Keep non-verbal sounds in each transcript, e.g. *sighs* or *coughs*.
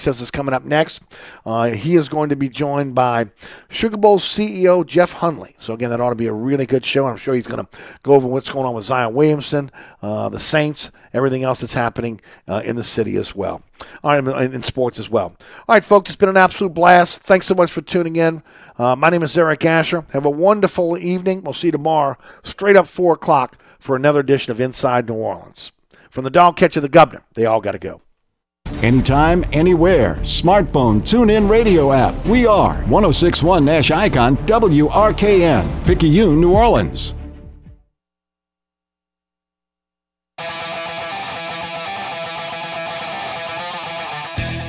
Says is coming up next. Uh, he is going to be joined by Sugar Bowl CEO Jeff Hundley. So again, that ought to be a really good show. I'm sure he's going to go over what's going on with Zion Williamson, uh, the Saints, everything else that's happening uh, in the city as well. All right, in, in sports as well. All right, folks, it's been an absolute blast. Thanks so much for tuning in. Uh, my name is Eric Asher. Have a wonderful evening. We'll see you tomorrow, straight up four o'clock, for another edition of Inside New Orleans. From the dog catcher, the governor, they all got to go. Anytime, anywhere. Smartphone, tune in radio app. We are 1061 Nash Icon WRKN, Picayune, New Orleans.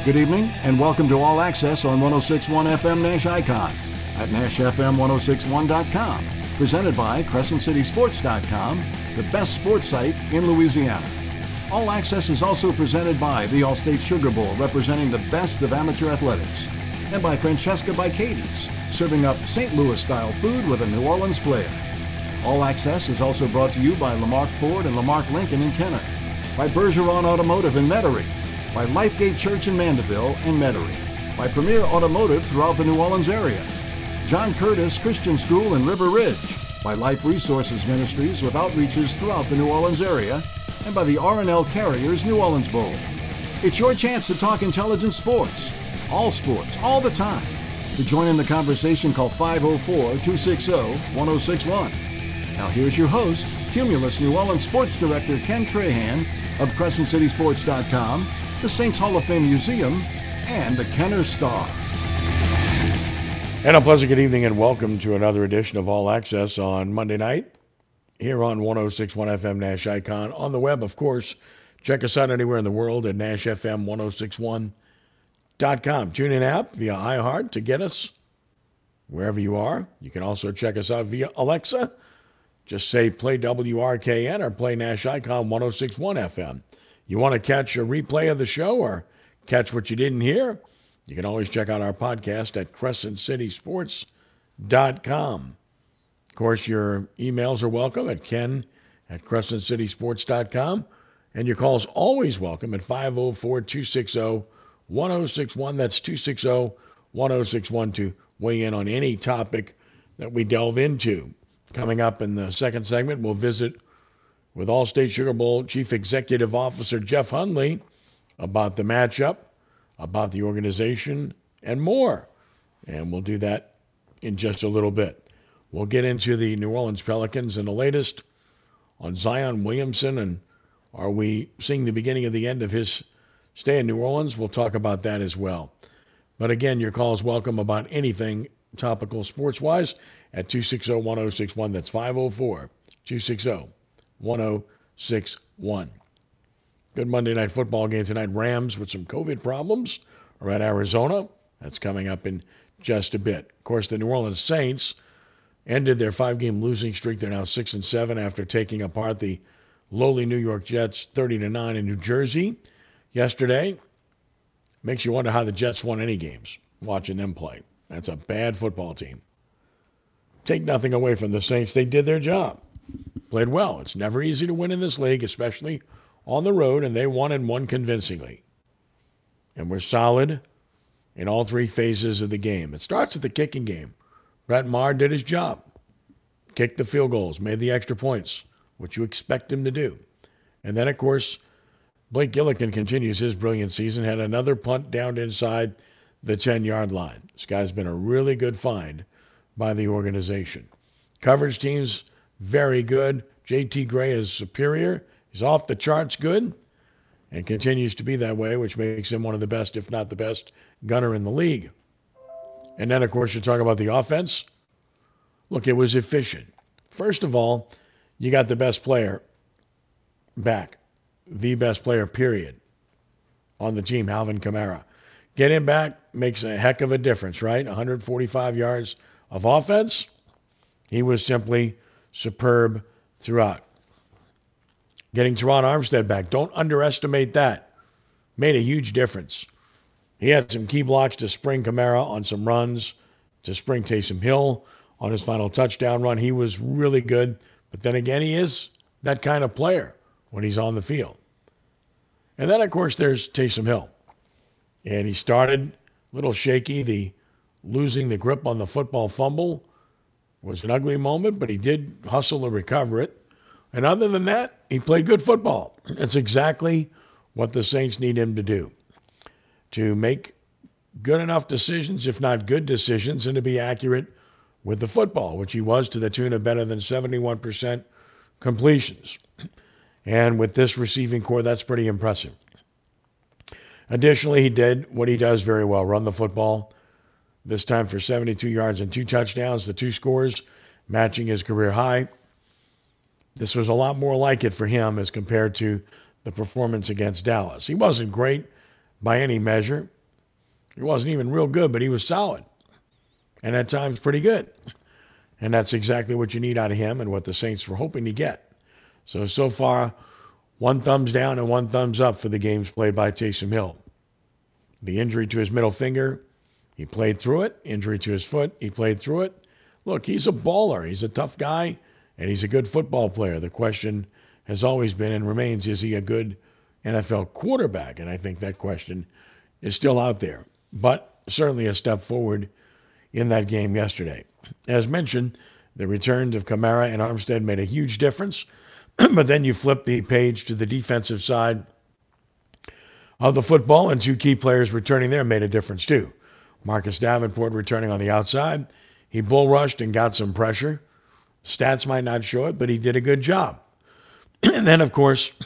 Good evening, and welcome to All Access on 1061 FM Nash Icon at NashFM1061.com. Presented by CrescentCitySports.com, the best sports site in Louisiana. All Access is also presented by the Allstate Sugar Bowl, representing the best of amateur athletics, and by Francesca by Katie's, serving up St. Louis style food with a New Orleans flair. All Access is also brought to you by Lamarque Ford and Lamarque Lincoln in Kenner, by Bergeron Automotive in Metairie, by Lifegate Church in Mandeville and Metairie, by Premier Automotive throughout the New Orleans area, John Curtis Christian School in River Ridge, by Life Resources Ministries with outreaches throughout the New Orleans area, and by the RNL Carriers New Orleans Bowl. It's your chance to talk intelligent sports, all sports, all the time. To join in the conversation, call 504-260-1061. Now here's your host, Cumulus New Orleans Sports Director Ken Trahan of CrescentCitySports.com, the Saints Hall of Fame Museum, and the Kenner Star. And a pleasant good evening and welcome to another edition of All Access on Monday night here on 1061 FM Nash Icon. On the web, of course, check us out anywhere in the world at NashFM1061.com. Tune in app via iHeart to get us wherever you are. You can also check us out via Alexa. Just say play WRKN or play Nash Icon 1061 FM. You want to catch a replay of the show or catch what you didn't hear? You can always check out our podcast at crescentcitysports.com. Course, your emails are welcome at ken at crescentcitysports.com. And your calls always welcome at 504 260 1061. That's 260 1061 to weigh in on any topic that we delve into. Coming up in the second segment, we'll visit with Allstate Sugar Bowl Chief Executive Officer Jeff Hundley about the matchup, about the organization, and more. And we'll do that in just a little bit. We'll get into the New Orleans Pelicans and the latest on Zion Williamson and are we seeing the beginning of the end of his stay in New Orleans? We'll talk about that as well. But again, your call is welcome about anything topical sports wise at 260 1061. That's 504 260 1061. Good Monday night football game tonight. Rams with some COVID problems are at Arizona. That's coming up in just a bit. Of course, the New Orleans Saints ended their five game losing streak. They're now six and seven after taking apart the lowly New York Jets 30 to 9 in New Jersey yesterday. Makes you wonder how the Jets won any games watching them play. That's a bad football team. Take nothing away from the Saints. They did their job. Played well. It's never easy to win in this league, especially on the road, and they won and won convincingly. And we're solid in all three phases of the game. It starts with the kicking game. Brett Maher did his job. Kicked the field goals, made the extra points, which you expect him to do. And then, of course, Blake Gillikin continues his brilliant season, had another punt down inside the 10 yard line. This guy's been a really good find by the organization. Coverage teams, very good. JT Gray is superior. He's off the charts good and continues to be that way, which makes him one of the best, if not the best, gunner in the league. And then, of course, you talk about the offense. Look, it was efficient. First of all, you got the best player back, the best player, period, on the team, Alvin Kamara. Get him back makes a heck of a difference, right? 145 yards of offense. He was simply superb throughout. Getting Terron Armstead back, don't underestimate that. Made a huge difference. He had some key blocks to spring Kamara on some runs, to spring Taysom Hill on his final touchdown run. He was really good. But then again, he is that kind of player when he's on the field. And then, of course, there's Taysom Hill. And he started a little shaky. The losing the grip on the football fumble was an ugly moment, but he did hustle to recover it. And other than that, he played good football. *clears throat* It's exactly what the Saints need him to do to make good enough decisions, if not good decisions, and to be accurate with the football, which he was to the tune of better than 71% completions. And with this receiving corps, that's pretty impressive. Additionally, he did what he does very well run the football, this time for 72 yards and two touchdowns, the two scores matching his career high. This was a lot more like it for him as compared to the performance against Dallas. He wasn't great by any measure. He wasn't even real good, but he was solid and at times pretty good. And that's exactly what you need out of him and what the Saints were hoping to get. So, so far, one thumbs down and one thumbs up for the games played by Taysom Hill. The injury to his middle finger, he played through it. Injury to his foot, he played through it. Look, he's a baller. He's a tough guy, and he's a good football player. The question has always been and remains is he a good NFL quarterback? And I think that question is still out there, but certainly a step forward in that game yesterday. As mentioned, the returns of Kamara and Armstead made a huge difference, *clears throat* but then you flip the page to the defensive side of the football, and two key players returning there made a difference too. Marcus Davenport returning on the outside. He bull rushed and got some pressure. Stats might not show it, but he did a good job. *clears throat* and then, of course,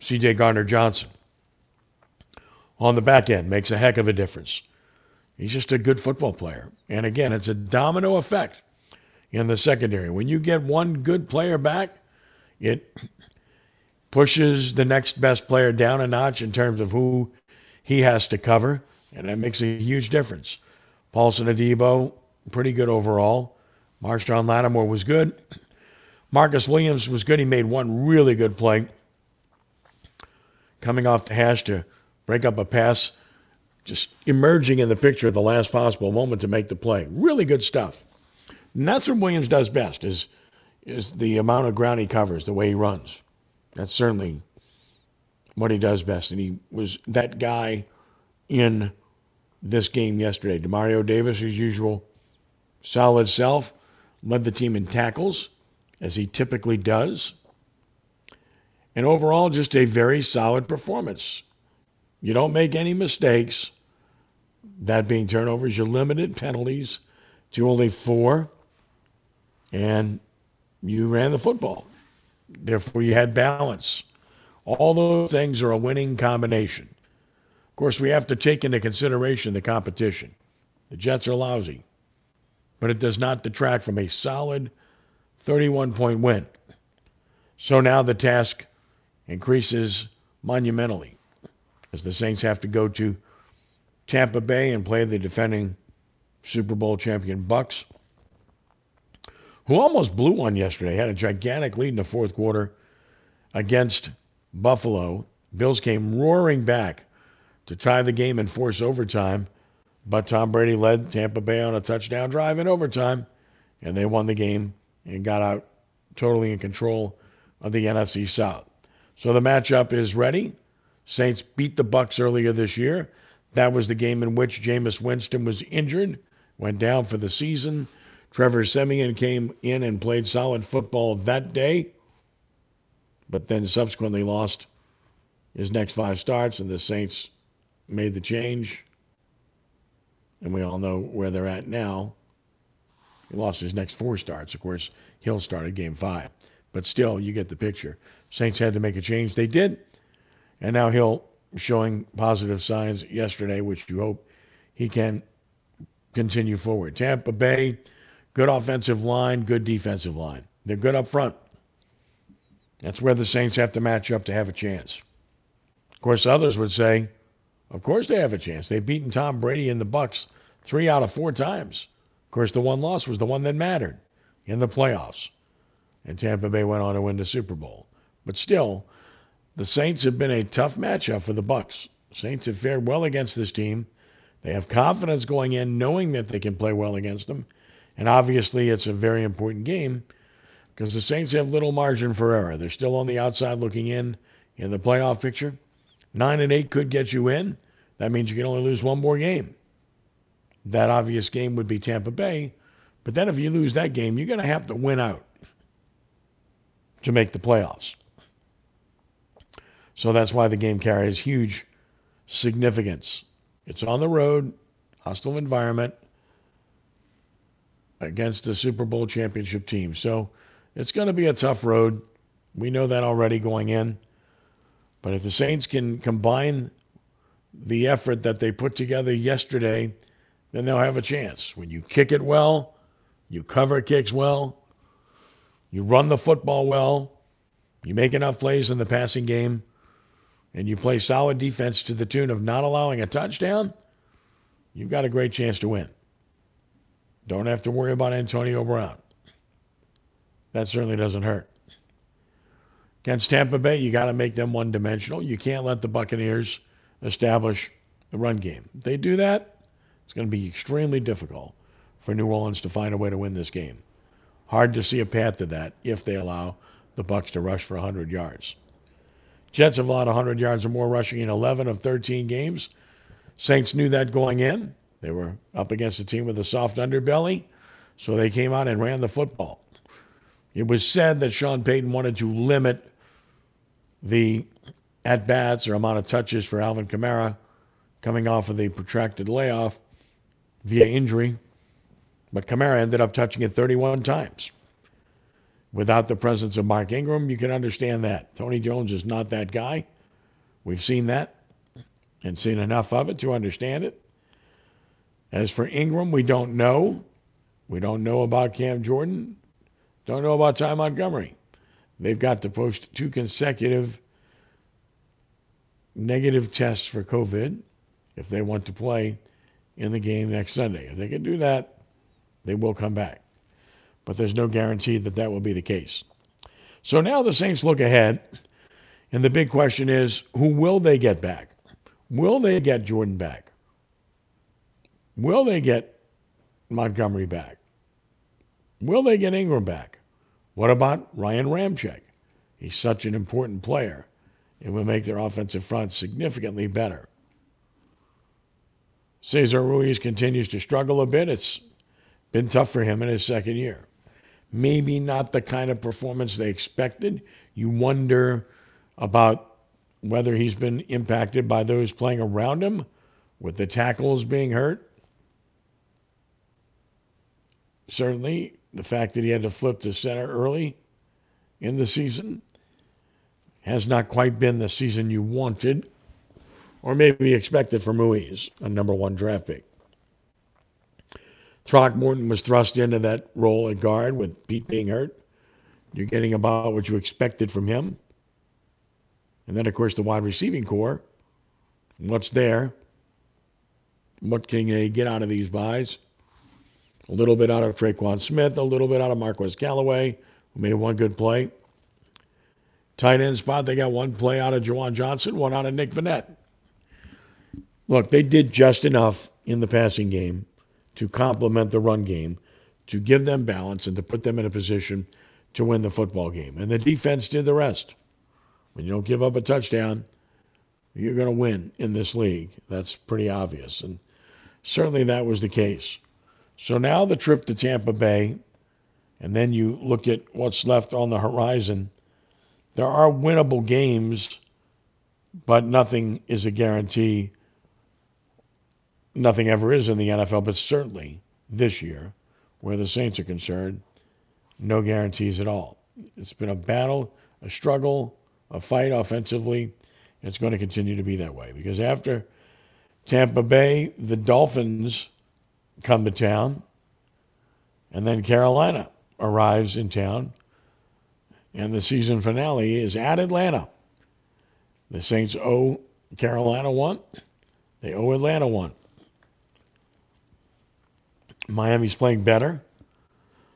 CJ Gardner-Johnson on the back end makes a heck of a difference. He's just a good football player. And again, it's a domino effect in the secondary. When you get one good player back, it pushes the next best player down a notch in terms of who he has to cover, and that makes a huge difference. Paulson Adebo, pretty good overall. Marshon Lattimore was good. Marcus Williams was good. He made one really good play coming off the hash to break up a pass, just emerging in the picture at the last possible moment to make the play. Really good stuff. And that's what Williams does best is is the amount of ground he covers, the way he runs. That's certainly what he does best. And he was that guy in this game yesterday. Demario Davis, his usual solid self, led the team in tackles, as he typically does. And overall, just a very solid performance. You don't make any mistakes. That being turnovers, you're limited penalties to only four. And you ran the football. Therefore, you had balance. All those things are a winning combination. Of course, we have to take into consideration the competition. The Jets are lousy, but it does not detract from a solid 31 point win. So now the task increases monumentally as the Saints have to go to Tampa Bay and play the defending Super Bowl champion Bucks who almost blew one yesterday, had a gigantic lead in the fourth quarter against Buffalo. Bills came roaring back to tie the game and force overtime, but Tom Brady led Tampa Bay on a touchdown drive in overtime, and they won the game and got out totally in control of the NFC South. So the matchup is ready. Saints beat the Bucks earlier this year. That was the game in which Jameis Winston was injured, went down for the season. Trevor Siemian came in and played solid football that day, but then subsequently lost his next five starts, and the Saints made the change. And we all know where they're at now. He lost his next four starts. Of course, Hill started game five. But still, you get the picture. Saints had to make a change. They did. And now Hill showing positive signs yesterday, which you hope he can continue forward. Tampa Bay Good offensive line, good defensive line. They're good up front. That's where the Saints have to match up to have a chance. Of course, others would say, of course they have a chance. They've beaten Tom Brady and the Bucks three out of four times. Of course, the one loss was the one that mattered in the playoffs. And Tampa Bay went on to win the Super Bowl. But still, the Saints have been a tough matchup for the Bucks. Saints have fared well against this team. They have confidence going in, knowing that they can play well against them. And obviously, it's a very important game because the Saints have little margin for error. They're still on the outside looking in in the playoff picture. Nine and eight could get you in. that means you can only lose one more game. That obvious game would be Tampa Bay. But then if you lose that game, you're going to have to win out to make the playoffs. So that's why the game carries huge significance. It's on the road, hostile environment against the Super Bowl championship team. So it's going to be a tough road. We know that already going in. But if the Saints can combine the effort that they put together yesterday, then they'll have a chance. When you kick it well, you cover kicks well, you run the football well, you make enough plays in the passing game, and you play solid defense to the tune of not allowing a touchdown, you've got a great chance to win. Don't have to worry about Antonio Brown. That certainly doesn't hurt. Against Tampa Bay, you got to make them one dimensional. You can't let the Buccaneers establish the run game. If they do that, it's going to be extremely difficult for New Orleans to find a way to win this game. Hard to see a path to that if they allow the Bucks to rush for 100 yards. Jets have allowed 100 yards or more rushing in 11 of 13 games. Saints knew that going in. They were up against a team with a soft underbelly, so they came out and ran the football. It was said that Sean Payton wanted to limit the at bats or amount of touches for Alvin Kamara coming off of the protracted layoff via injury. But Kamara ended up touching it 31 times. Without the presence of Mark Ingram, you can understand that. Tony Jones is not that guy. We've seen that and seen enough of it to understand it. As for Ingram, we don't know. We don't know about Cam Jordan. Don't know about Ty Montgomery. They've got to post two consecutive negative tests for COVID if they want to play in the game next Sunday. If they can do that, they will come back. But there's no guarantee that that will be the case. So now the Saints look ahead, and the big question is who will they get back? Will they get Jordan back? Will they get Montgomery back? Will they get Ingram back? What about Ryan Ramczyk? He's such an important player and will make their offensive front significantly better. Cesar Ruiz continues to struggle a bit. It's been tough for him in his second year. Maybe not the kind of performance they expected. You wonder about whether he's been impacted by those playing around him with the tackles being hurt. Certainly, the fact that he had to flip to center early in the season has not quite been the season you wanted or maybe expected from Ruiz, a number one draft pick. Throckmorton was thrust into that role at guard with Peat being hurt. You're getting about what you expected from him. And then, of course, the wide receiving corps. What's there? What can they get out of these buys? A little bit out of Tre'Quan Smith, a little bit out of Marquez Callaway, who made one good play. Tight end spot, they got one play out of Juwan Johnson, one out of Nick Vannett. Look, they did just enough in the passing game to complement the run game, to give them balance, and to put them in a position to win the football game. And the defense did the rest. When you don't give up a touchdown, you're going to win in this league. That's pretty obvious. And certainly that was the case. So now the trip to Tampa Bay, and then you look at what's left on the horizon there are winnable games, but nothing is a guarantee. Nothing ever is in the NFL, but certainly this year, where the Saints are concerned, no guarantees at all. It's been a battle, a struggle, a fight offensively. It's going to continue to be that way because after Tampa Bay, the Dolphins come to town, and then Carolina arrives in town and the season finale is at Atlanta. The Saints owe Carolina one. They owe Atlanta one. Miami's playing better.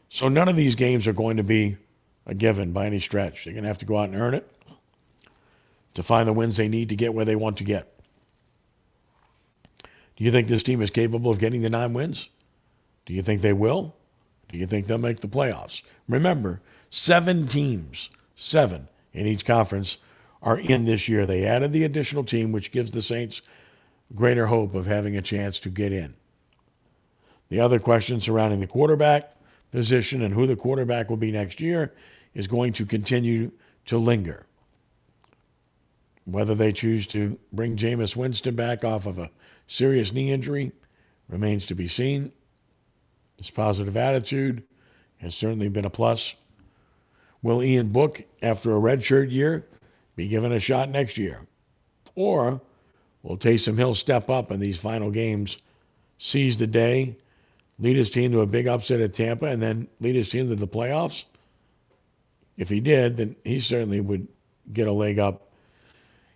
So none of these games are going to be a given by any stretch. They're going to have to go out and earn it to find the wins they need to get where they want to get. Do you think this team is capable of getting the nine wins? Do you think they will? Do you think they'll make the playoffs? Remember, Seven teams, seven in each conference, are in this year. They added the additional team, which gives the Saints greater hope of having a chance to get in. The other question surrounding the quarterback position and who the quarterback will be next year is going to continue to linger. Whether they choose to bring Jameis Winston back off of a serious knee injury remains to be seen. His positive attitude has certainly been a plus. Will Ian Book, after a redshirt year, be given a shot next year? Or will Taysom Hill step up in these final games, seize the day, lead his team to a big upset at Tampa, and then lead his team to the playoffs? If he did, then he certainly would get a leg up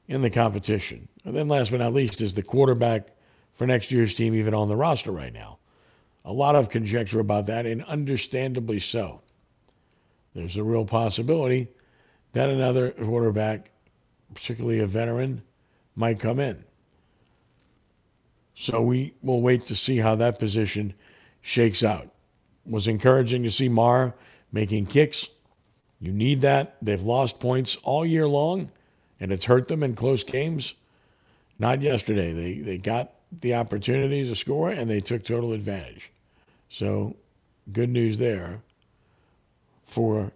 in the competition. And then, last but not least, is the quarterback for next year's team even on the roster right now? A lot of conjecture about that, and understandably so. There's a real possibility that another quarterback, particularly a veteran, might come in. So we will wait to see how that position shakes out. Was encouraging to see Maher making kicks. You need that. They've lost points all year long, and it's hurt them in close games. Not yesterday. They they got the opportunities to score and they took total advantage. So, good news there for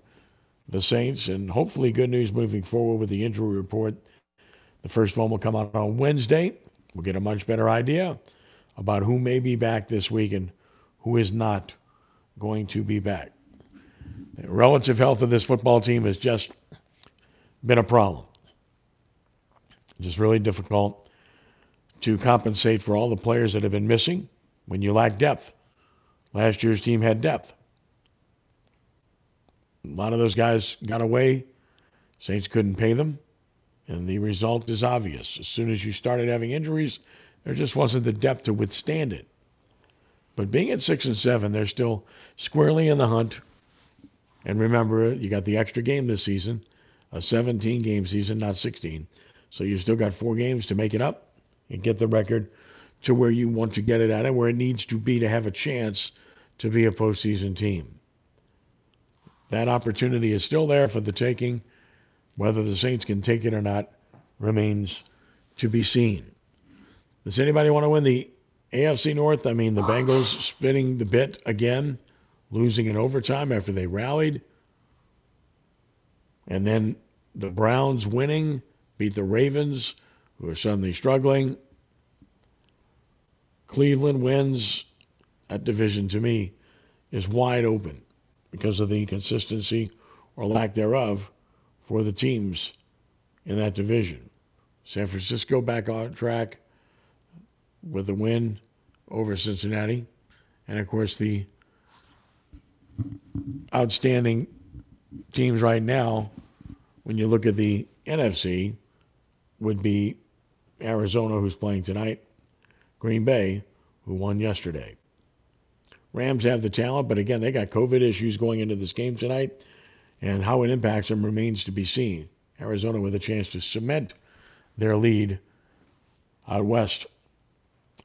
the Saints, and hopefully good news moving forward with the injury report. The first one will come out on Wednesday. We'll get a much better idea about who may be back this week and who is not going to be back. The relative health of this football team has just been a problem. Just really difficult to compensate for all the players that have been missing when you lack depth. Last year's team had depth. A lot of those guys got away. Saints couldn't pay them. And the result is obvious. As soon as you started having injuries, there just wasn't the depth to withstand it. But being at six and seven, they're still squarely in the hunt. And remember, you got the extra game this season, a 17 game season, not 16. So you've still got four games to make it up and get the record to where you want to get it at and where it needs to be to have a chance to be a postseason team. That opportunity is still there for the taking. Whether the Saints can take it or not remains to be seen. Does anybody want to win the AFC North? I mean, the Bengals spinning the bit again, losing in overtime after they rallied. And then the Browns winning, beat the Ravens who are suddenly struggling. Cleveland wins. That division, to me, is wide open because of the inconsistency or lack thereof for the teams in that division. San Francisco back on track with a win over Cincinnati. And of course, the outstanding teams right now, when you look at the NFC, would be Arizona, who's playing tonight, Green Bay, who won yesterday. Rams have the talent, but again, they got COVID issues going into this game tonight, and how it impacts them remains to be seen. Arizona with a chance to cement their lead out west.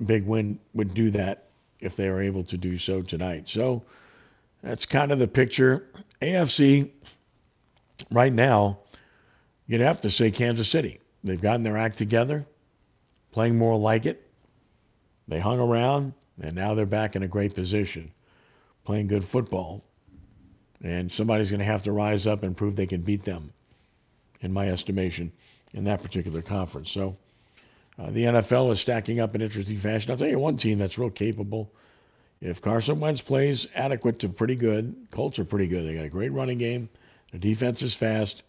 Big win would do that if they are able to do so tonight. So that's kind of the picture. AFC right now, you'd have to say Kansas City. They've gotten their act together playing more like it. They hung around, and now they're back in a great position, playing good football. And somebody's going to have to rise up and prove they can beat them, in my estimation, in that particular conference. So uh, the NFL is stacking up in interesting fashion. I'll tell you one team that's real capable. If Carson Wentz plays adequate to pretty good, Colts are pretty good. They got a great running game. Their defense is fast.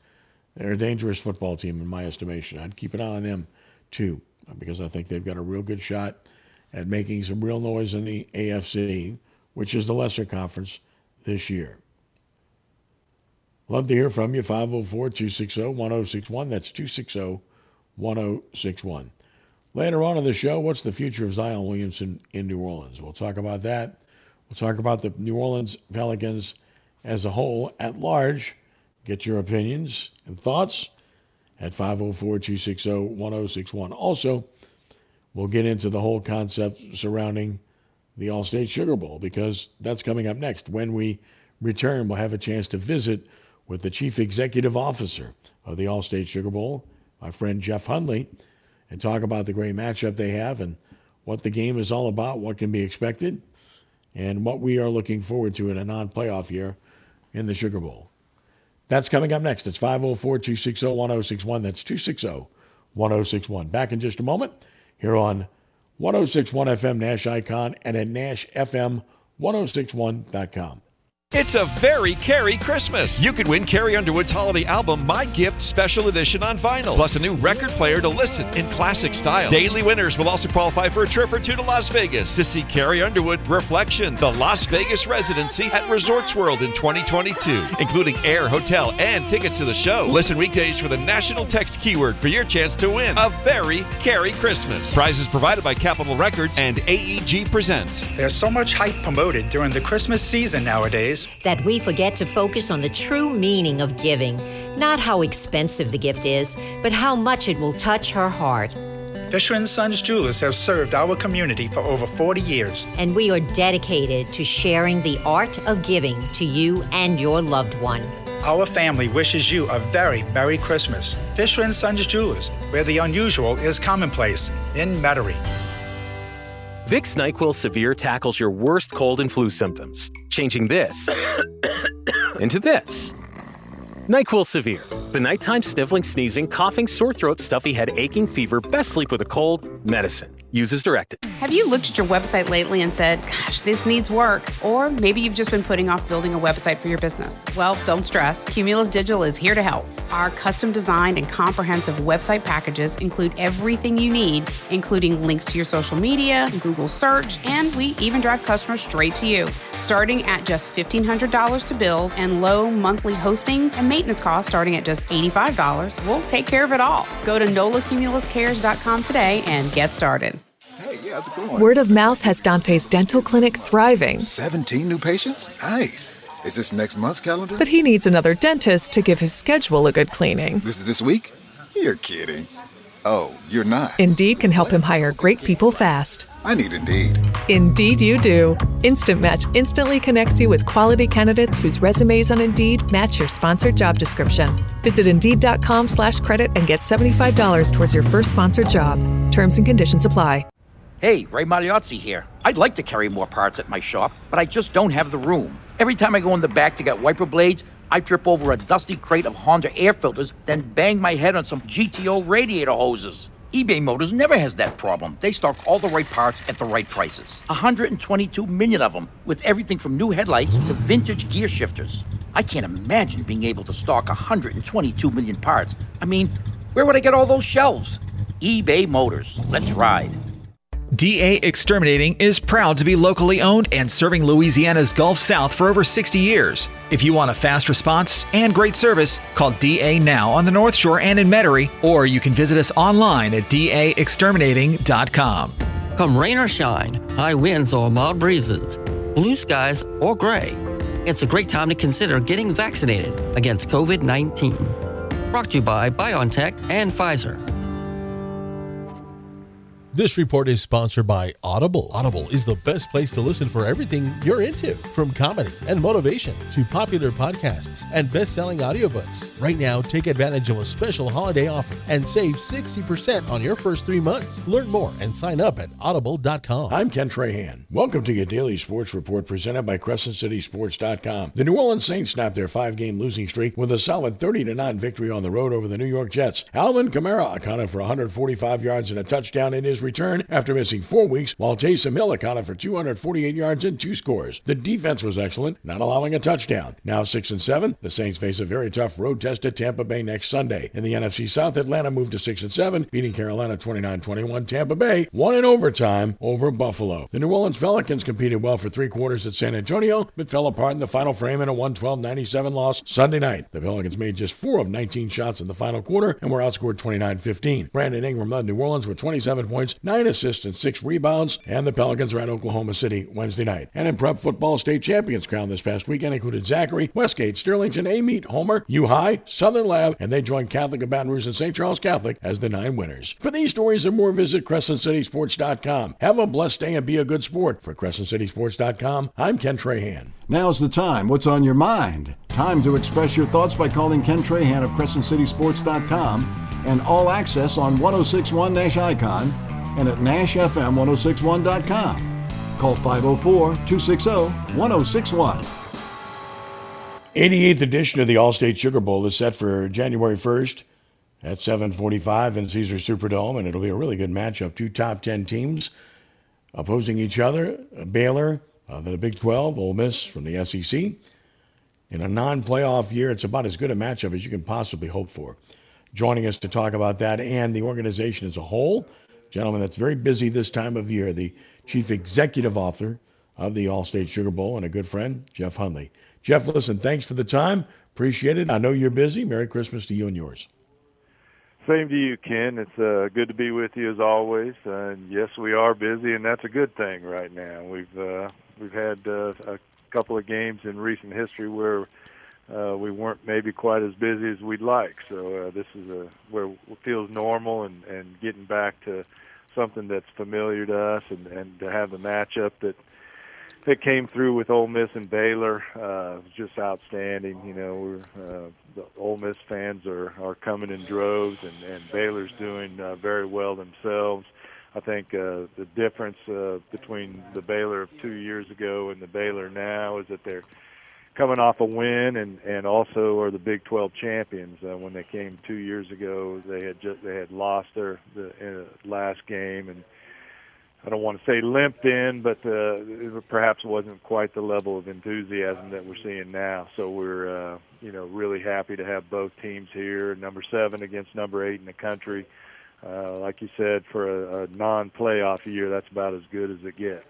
They're a dangerous football team, in my estimation. I'd keep an eye on them, too because I think they've got a real good shot at making some real noise in the AFC, which is the lesser conference this year. Love to hear from you. 504 260 1061. That's 260 1061. Later on in the show, what's the future of Zion Williamson in New Orleans? We'll talk about that. We'll talk about the New Orleans Pelicans as a whole at large. Get your opinions and thoughts at 504 260 1061. Also, we'll get into the whole concept surrounding the Allstate Sugar Bowl because that's coming up next. When we return, we'll have a chance to visit with the Chief Executive Officer of the Allstate Sugar Bowl, my friend Jeff Hundley, and talk about the great matchup they have and what the game is all about, what can be expected, and what we are looking forward to in a non playoff year in the Sugar Bowl. That's coming up next. It's 504 260 1061. That's 260 1061. Back in just a moment here on 1061 FM Nash Icon and at NashFM1061.com. It's a very Carrie Christmas. You could win Carrie Underwood's holiday album, My Gift Special Edition on vinyl, plus a new record player to listen in classic style. Daily winners will also qualify for a trip or two to Las Vegas to see Carrie Underwood Reflection, the Las Vegas residency at Resorts World in 2022, including air, hotel, and tickets to the show. Listen weekdays for the national text keyword for your chance to win a very Carrie Christmas. Prizes provided by Capitol Records and AEG Presents. There's so much hype promoted during the Christmas season nowadays that we forget to focus on the true meaning of giving. Not how expensive the gift is, but how much it will touch her heart. Fisher & Sons Jewelers have served our community for over 40 years. And we are dedicated to sharing the art of giving to you and your loved one. Our family wishes you a very Merry Christmas. Fisher & Sons Jewelers, where the unusual is commonplace, in Metairie. Vicks NyQuil Severe tackles your worst cold and flu symptoms, changing this *coughs* into this. NyQuil Severe, the nighttime sniffling, sneezing, coughing, sore throat, stuffy head, aching, fever, best sleep with a cold, medicine. Directed. Have you looked at your website lately and said, gosh, this needs work? Or maybe you've just been putting off building a website for your business. Well, don't stress. Cumulus Digital is here to help. Our custom designed and comprehensive website packages include everything you need, including links to your social media, Google search, and we even drive customers straight to you. Starting at just $1,500 to build and low monthly hosting and maintenance costs starting at just $85, we'll take care of it all. Go to nolacumuluscares.com today and get started. Hey, yeah, how's it going? Word of mouth has Dante's dental clinic thriving. 17 new patients? Nice. Is this next month's calendar? But he needs another dentist to give his schedule a good cleaning. This is this week? You're kidding. Oh, you're not. Indeed can help him hire great people fast. I need Indeed. Indeed, you do. Instant Match instantly connects you with quality candidates whose resumes on Indeed match your sponsored job description. Visit Indeed.com/credit and get seventy-five dollars towards your first sponsored job. Terms and conditions apply. Hey, Ray Magliozzi here. I'd like to carry more parts at my shop, but I just don't have the room. Every time I go in the back to get wiper blades, I trip over a dusty crate of Honda air filters, then bang my head on some GTO radiator hoses. eBay Motors never has that problem. They stock all the right parts at the right prices. 122 million of them, with everything from new headlights to vintage gear shifters. I can't imagine being able to stock 122 million parts. I mean, where would I get all those shelves? eBay Motors. Let's ride. DA Exterminating is proud to be locally owned and serving Louisiana's Gulf South for over 60 years. If you want a fast response and great service, call DA now on the North Shore and in Metairie, or you can visit us online at daexterminating.com. Come rain or shine, high winds or mild breezes, blue skies or gray, it's a great time to consider getting vaccinated against COVID 19. Brought to you by BioNTech and Pfizer. This report is sponsored by Audible. Audible is the best place to listen for everything you're into, from comedy and motivation to popular podcasts and best-selling audiobooks. Right now, take advantage of a special holiday offer and save 60% on your first 3 months. Learn more and sign up at audible.com. I'm Ken Trahan. Welcome to your daily sports report presented by crescentcitysports.com. The New Orleans Saints snapped their 5-game losing streak with a solid 30 9 victory on the road over the New York Jets. Alvin Kamara accounted for 145 yards and a touchdown in his return after missing four weeks, while Taysom Hill accounted for 248 yards and two scores. The defense was excellent, not allowing a touchdown. Now 6 and 7, the Saints face a very tough road test at Tampa Bay next Sunday. In the NFC South, Atlanta moved to 6 and 7, beating Carolina 29-21. Tampa Bay won in overtime over Buffalo. The New Orleans Pelicans competed well for three quarters at San Antonio, but fell apart in the final frame in a 112-97 loss Sunday night. The Pelicans made just 4 of 19 shots in the final quarter and were outscored 29-15. Brandon Ingram led New Orleans with 27 points, nine assists, and six rebounds, and the Pelicans are at Oklahoma City Wednesday night. And in prep football, state champions crowned this past weekend included Zachary, Westgate, Sterlington, Amite, Homer, U High, Southern Lab, and they joined Catholic of Baton Rouge and St. Charles Catholic as the nine winners. For these stories and more, visit CrescentCitySports.com. Have a blessed day and be a good sport. For CrescentCitySports.com, I'm Ken Trahan. Now's the time. What's on your mind? Time to express your thoughts by calling Ken Trahan of CrescentCitySports.com and All Access on 1061 Nash Icon and at NashFM1061.com. Call 504 260 1061. 88th edition of the Allstate Sugar Bowl is set for January 1st at 7:45 in Caesar Superdome, and it'll be a really good matchup. Two top 10 teams opposing each other: Baylor, uh, the Big 12, Ole Miss from the SEC. In a non-playoff year, it's about as good a matchup as you can possibly hope for. Joining us to talk about that and the organization as a whole, gentleman that's very busy this time of year, the chief executive officer of the Allstate Sugar Bowl and a good friend, Jeff Hundley. Jeff, listen, thanks for the time. Appreciate it. I know you're busy. Merry Christmas to you and yours. Same to you, Ken. It's uh, good to be with you as always. Uh, and yes, we are busy, and that's a good thing right now. We've uh, we've had uh, a couple of games in recent history where uh, we weren't maybe quite as busy as we'd like. So uh, this is a where it feels normal and and getting back to something that's familiar to us, and and to have the matchup that that came through with Ole Miss and Baylor uh, was just outstanding. You know, we're, uh, the Ole Miss fans are are coming in droves, and and Baylor's doing uh, very well themselves. I think uh, the difference uh, between the Baylor of two years ago and the Baylor now is that they're coming off a win and and also are the Big 12 champions. Uh, when they came two years ago, they had just they had lost their the uh, last game and I don't want to say limped in, but uh, perhaps wasn't quite the level of enthusiasm that we're seeing now. So we're, uh, you know, really happy to have both teams here. Number seven against number eight in the country. Uh, like you said, for a, a non-playoff year, that's about as good as it gets.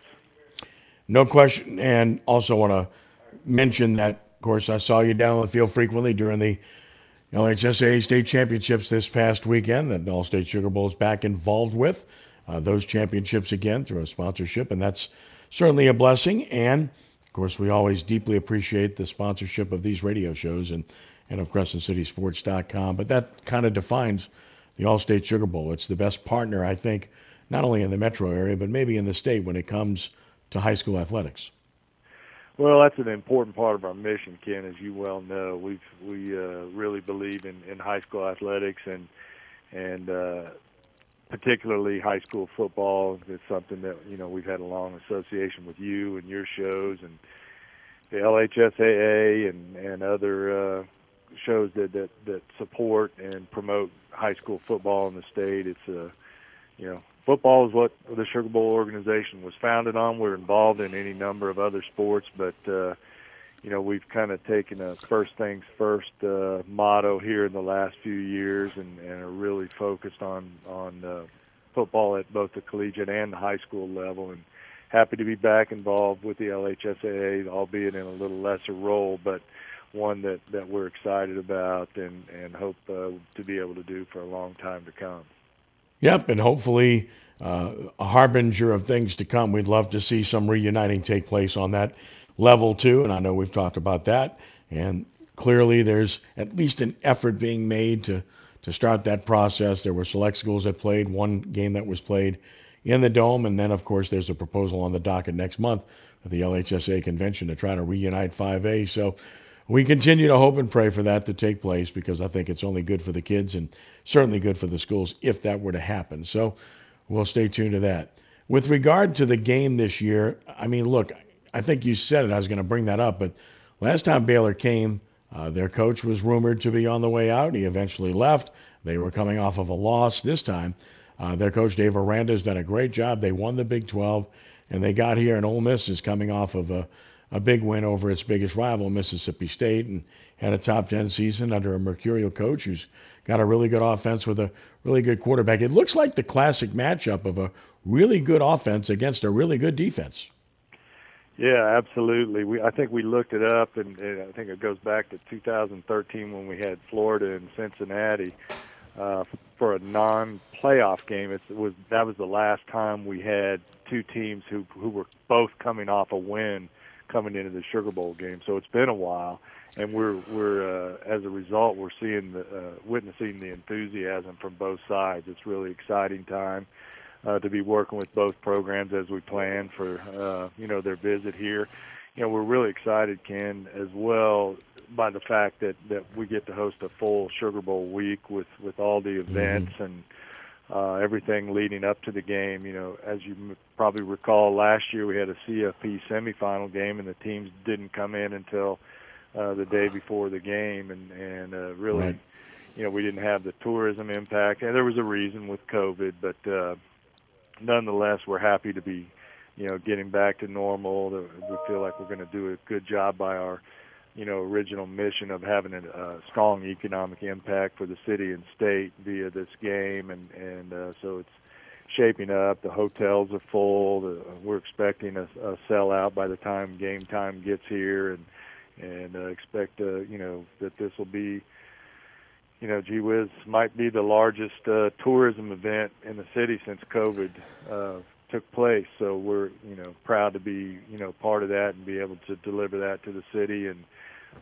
No question. And also want to mention that, of course, I saw you down on the field frequently during the LHSAA state championships this past weekend that the Allstate Sugar Bowl is back involved with uh, those championships again through a sponsorship, and that's certainly a blessing. And of course, we always deeply appreciate the sponsorship of these radio shows and, and of CrescentCitySports.com. But that kind of defines the Allstate Sugar Bowl. It's the best partner, I think, not only in the metro area, but maybe in the state when it comes to high school athletics. Well, that's an important part of our mission, Ken. As you well know, we we uh, really believe in, in high school athletics, and and uh, particularly high school football. It's something that you know we've had a long association with you and your shows and the LHSAA and and other uh, shows that, that that support and promote high school football in the state. It's a you know football is what the Sugar Bowl organization was founded on. We're involved in any number of other sports, but uh, you know, we've kind of taken a first things first uh, motto here in the last few years, and, and are really focused on on uh, football at both the collegiate and the high school level. And happy to be back involved with the LHSAA, albeit in a little lesser role, but one that that we're excited about and and hope uh, to be able to do for a long time to come. Yep, and hopefully uh, a harbinger of things to come. We'd love to see some reuniting take place on that level too, and I know we've talked about that. And clearly, there's at least an effort being made to to start that process. There were select schools that played one game that was played in the dome, and then of course there's a proposal on the docket next month at the LHSAA convention to try to reunite 5A. So we continue to hope and pray for that to take place because I think it's only good for the kids and certainly good for the schools if that were to happen. So we'll stay tuned to that. With regard to the game this year, I mean, look, I think you said it. I was going to bring that up, but last time Baylor came, uh, their coach was rumored to be on the way out. He eventually left. They were coming off of a loss this time. Uh, their coach Dave Aranda has done a great job. They won the Big 12, and they got here. And Ole Miss is coming off of a, a big win over its biggest rival, Mississippi State, and had a top 10 season under a mercurial coach who's got a really good offense with a really good quarterback. It looks like the classic matchup of a really good offense against a really good defense. Yeah, absolutely. We I think we looked it up, and, I think it goes back to 2013 when we had Florida and Cincinnati uh, for a non-playoff game. It was that was the last time we had two teams who who were both coming off a win coming into the Sugar Bowl game. So it's been a while, and we're we're uh, as a result we're seeing the uh, witnessing the enthusiasm from both sides. It's really exciting time uh, to be working with both programs as we plan for uh, you know their visit here. you know, we're really excited, Ken, as well by the fact that that we get to host a full Sugar Bowl week with with all the events mm-hmm. and uh, everything leading up to the game. You know, as you m- probably recall, last year we had a CFP semifinal game, and the teams didn't come in until uh, the day before the game, and and uh, really, right. you know, we didn't have the tourism impact, and there was a reason with COVID, but uh, nonetheless, we're happy to be, you know, getting back to normal. We feel like we're going to do a good job by our you know, original mission of having a, a strong economic impact for the city and state via this game, and and uh, so it's shaping up. The hotels are full. The, we're expecting a, a sellout by the time game time gets here, and and uh, expect uh, you know that this will be. You know, gee whiz, might be the largest uh, tourism event in the city since COVID uh, took place. So we're, you know, proud to be, you know, part of that and be able to deliver that to the city and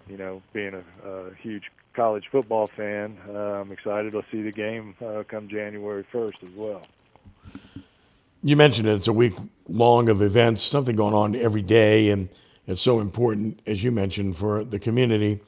you know, being a, a huge college football fan, uh, I'm excited to see the game uh, come January 1st as well. You mentioned it. It's a week long of events, something going on every day, and it's so important, as you mentioned, for the community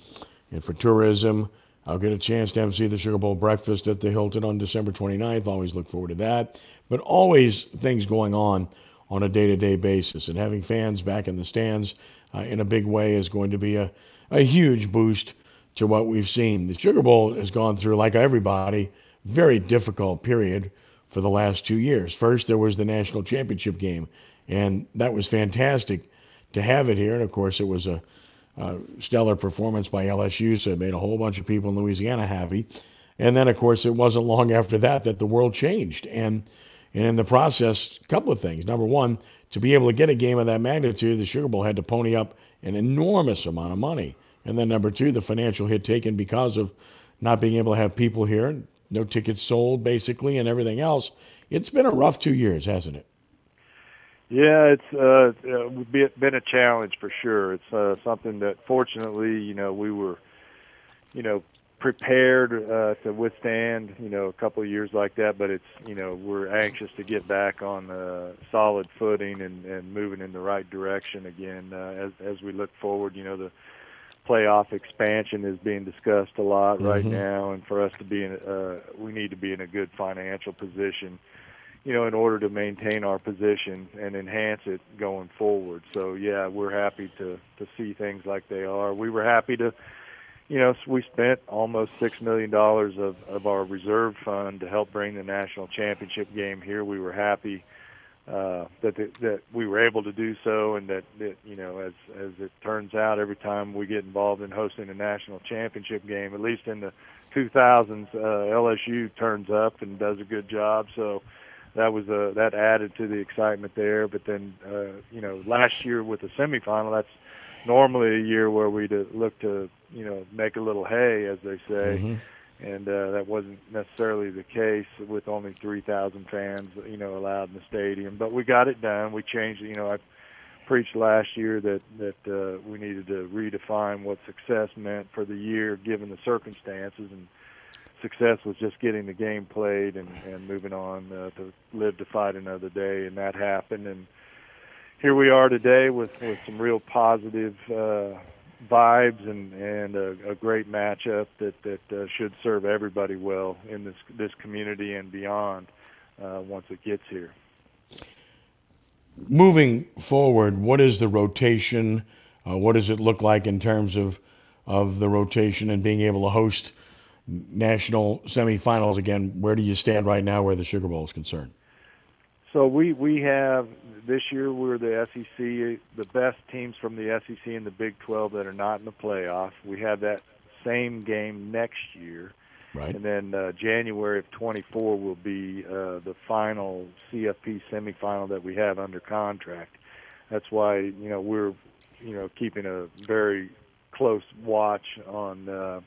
and for tourism. I'll get a chance to MC the Sugar Bowl breakfast at the Hilton on December 29th. Always look forward to that. But always things going on on a day to day basis, and having fans back in the stands uh, in a big way is going to be a a huge boost to what we've seen. The Sugar Bowl has gone through, like everybody, very difficult period for the last two years. First, there was the national championship game, and that was fantastic to have it here. And of course, it was a, a stellar performance by LSU, so it made a whole bunch of people in Louisiana happy. And then, of course, it wasn't long after that that the world changed. And, and in the process, a couple of things. Number one, to be able to get a game of that magnitude, the Sugar Bowl had to pony up an enormous amount of money. And then number two, the financial hit taken because of not being able to have people here, no tickets sold basically, and everything else. It's been a rough two years, hasn't it? Yeah, it's uh, been a challenge for sure. It's uh, something that fortunately, you know, we were, you know, prepared uh, to withstand, you know, a couple of years like that. But it's, you know, we're anxious to get back on uh, solid footing and, and moving in the right direction again uh, as as we look forward. You know, the playoff expansion is being discussed a lot mm-hmm. right now, and for us to be in, uh, we need to be in a good financial position, you know, in order to maintain our position and enhance it going forward. So yeah, we're happy to to see things like they are. We were happy to you know, we spent almost six million dollars of of our reserve fund to help bring the national championship game here. We were happy uh, that the, that we were able to do so, and that, that you know, as as it turns out, every time we get involved in hosting a national championship game, at least in the 2000s, uh, LSU turns up and does a good job. So that was a that added to the excitement there. But then, uh, you know, last year with the semifinal, that's normally a year where we'd look to you know make a little hay, as they say. Mm-hmm. And uh, that wasn't necessarily the case with only 3,000 fans, you know, allowed in the stadium. But we got it done. We changed. You know, I preached last year that that uh, we needed to redefine what success meant for the year, given the circumstances, and success was just getting the game played and, and moving on uh, to live to fight another day, and that happened. And here we are today with with some real positive uh, vibes and and a, a great matchup that that uh, should serve everybody well in this this community and beyond uh, once it gets here. Moving forward, what is the rotation? Uh, what does it look like in terms of of the rotation and being able to host national semifinals again? Where do you stand right now, where the Sugar Bowl is concerned? So we we have this year we're the SEC, the best teams from the SEC and the Big 12 that are not in the playoff. We have that same game next year. Right. And then uh, January of 24 will be uh, the final CFP semifinal that we have under contract. That's why you know we're you know keeping a very close watch on uh,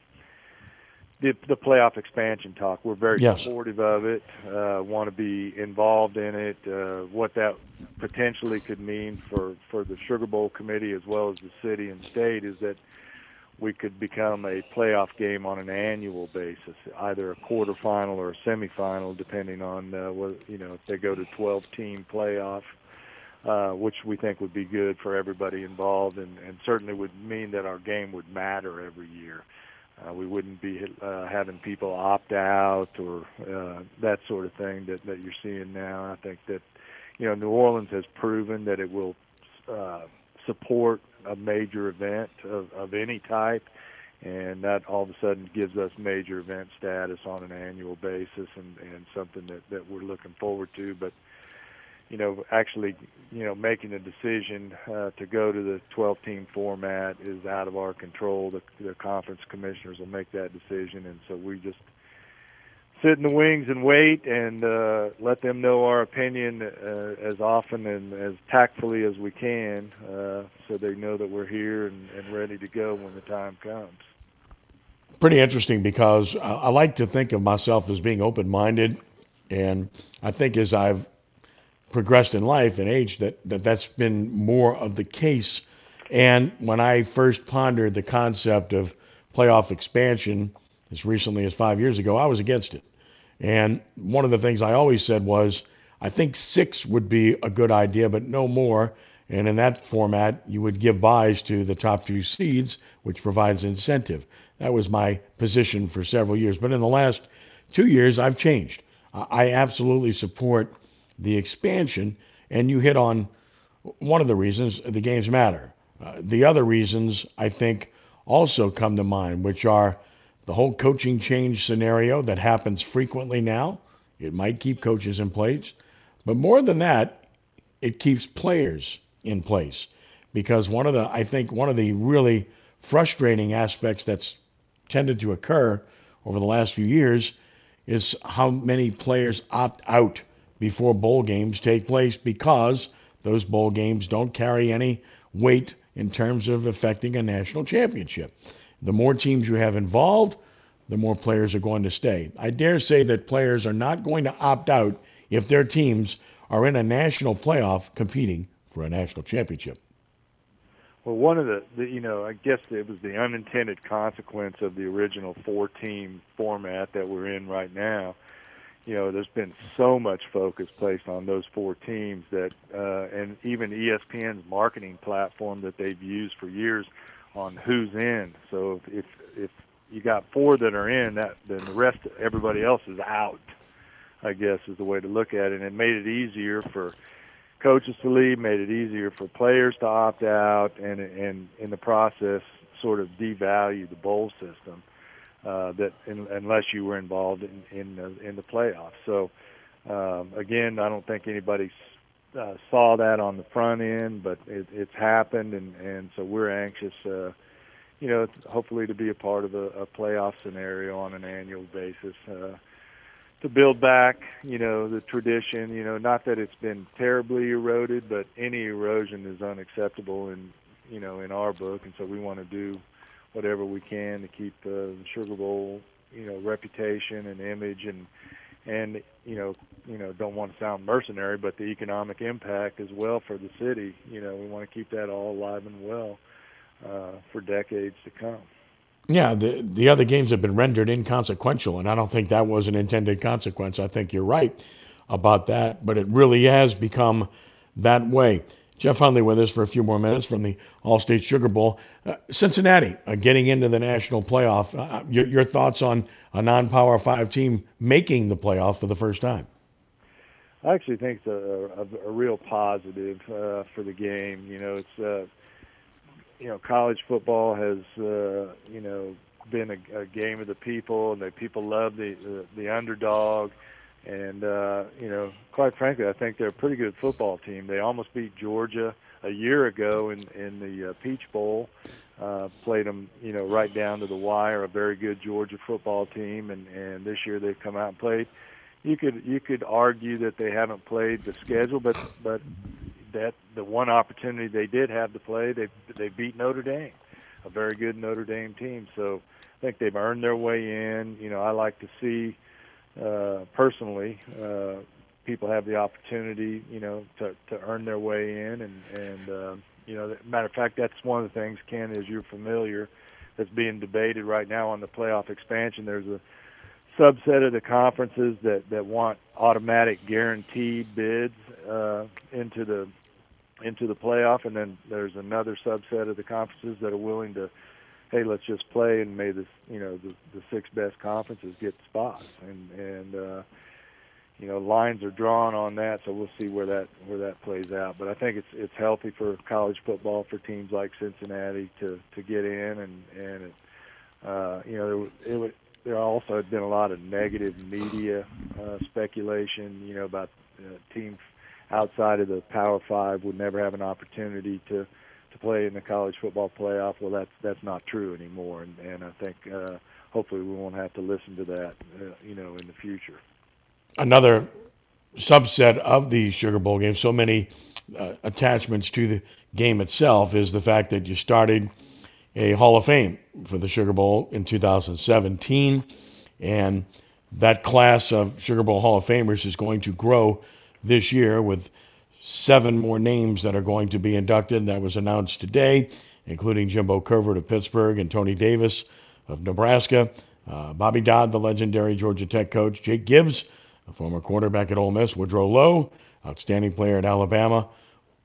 the, the playoff expansion talk. We're very yes. supportive of it. Uh, want to be involved in it. Uh, what that potentially could mean for for the Sugar Bowl committee as well as the city and state is that we could become a playoff game on an annual basis, either a quarterfinal or a semifinal, depending on uh, what you know if they go to 12 team playoff. uh, which we think would be good for everybody involved, and, and certainly would mean that our game would matter every year. Uh, we wouldn't be uh, having people opt out or uh, that sort of thing that, that you're seeing now. I think that you know New Orleans has proven that it will uh, support a major event of, of any type, and that all of a sudden gives us major event status on an annual basis, and, and something that, that we're looking forward to. But you know, actually, you know, making a decision uh, to go to the 12-team format is out of our control. The, the conference commissioners will make that decision, and so we just sit in the wings and wait and uh, let them know our opinion uh, as often and as tactfully as we can, uh, so they know that we're here and, and ready to go when the time comes. Pretty interesting because I, like to think of myself as being open-minded, and I think as I've progressed in life and age that, that that's been more of the case. And when I first pondered the concept of playoff expansion as recently as five years ago, I was against it. And one of the things I always said was, I think six would be a good idea, but no more. And in that format, you would give buys to the top two seeds, which provides incentive. That was my position for several years. But in the last two years, I've changed. I absolutely support the expansion, and you hit on one of the reasons the games matter. Uh, the other reasons I think also come to mind, which are the whole coaching change scenario that happens frequently now. It might keep coaches in place, but more than that, it keeps players in place because one of the I think one of the really frustrating aspects that's tended to occur over the last few years is how many players opt out before bowl games take place because those bowl games don't carry any weight in terms of affecting a national championship. The more teams you have involved, the more players are going to stay. I dare say that players are not going to opt out if their teams are in a national playoff competing for a national championship. Well, one of the, the, you know, I guess it was the unintended consequence of the original four team format that we're in right now you know, there's been so much focus placed on those four teams that, uh, and even ESPN's marketing platform that they've used for years on who's in. So if if you got four that are in, that then the rest, everybody else is out. I guess is the way to look at it. And it made it easier for coaches to leave, made it easier for players to opt out, and and in the process, sort of devalue the bowl system uh, that in, unless you were involved in in the, in the playoffs. So um, again, I don't think anybody uh, saw that on the front end, but it, it's happened, and and so we're anxious. Uh, you know, hopefully to be a part of a, a playoff scenario on an annual basis. Uh, to build back, you know, the tradition, you know, not that it's been terribly eroded, but any erosion is unacceptable in, you know, in our book, and so we want to do whatever we can to keep uh, the Sugar Bowl, you know, reputation and image and and you know, you know, don't want to sound mercenary, but the economic impact as well for the city. You know, we want to keep that all alive and well uh, for decades to come. Yeah, the the other games have been rendered inconsequential, and I don't think that was an intended consequence. I think you're right about that, but it really has become that way. Jeff Hundley with us for a few more minutes from the Allstate Sugar Bowl. Uh, Cincinnati uh, getting into the national playoff. Uh, your, your, thoughts on a non Power Five team making the playoff for the first time? I actually think it's a, a, a real positive uh, for the game. You know, it's uh, you know college football has uh, you know been a, a, game of the people, and that people love the the, the underdog. And uh, you know, quite frankly, I think they're a pretty good football team. They almost beat Georgia a year ago in in the uh, Peach Bowl. Uh, played them, you know, right down to the wire. A very good Georgia football team, and and this year they've come out and played. You could you could argue that they haven't played the schedule, but but that the one opportunity they did have to play, they they beat Notre Dame, a very good Notre Dame team. So I think they've earned their way in. You know, I like to see uh, personally, uh, people have the opportunity, you know, to, to earn their way in, and and uh, you know, matter of fact, that's one of the things, Ken, as you're familiar, that's being debated right now on the playoff expansion. There's a subset of the conferences that that want automatic guaranteed bids uh, into the into the playoff, and then there's another subset of the conferences that are willing to, hey, let's just play and may the you know the, the six best conferences get spots, and and uh, you know lines are drawn on that, so we'll see where that where that plays out. But I think it's it's healthy for college football for teams like Cincinnati to to get in, and and it, uh, you know there, it would. There also had been a lot of negative media uh, speculation, you know, about uh, teams outside of the Power Five would never have an opportunity to to play in the college football playoff. Well, that's that's not true anymore, and and I think uh, hopefully we won't have to listen to that, uh, you know, in the future. Another subset of the Sugar Bowl game, so many uh, attachments to the game itself, is the fact that you started a Hall of Fame for the Sugar Bowl in 2017, and that class of Sugar Bowl Hall of Famers is going to grow this year with seven more names that are going to be inducted. That was announced today, including Jimbo Covert of Pittsburgh and Tony Davis of Nebraska, uh, Bobby Dodd, the legendary Georgia Tech coach, Jake Gibbs, a former quarterback at Ole Miss, Woodrow Lowe, outstanding player at Alabama,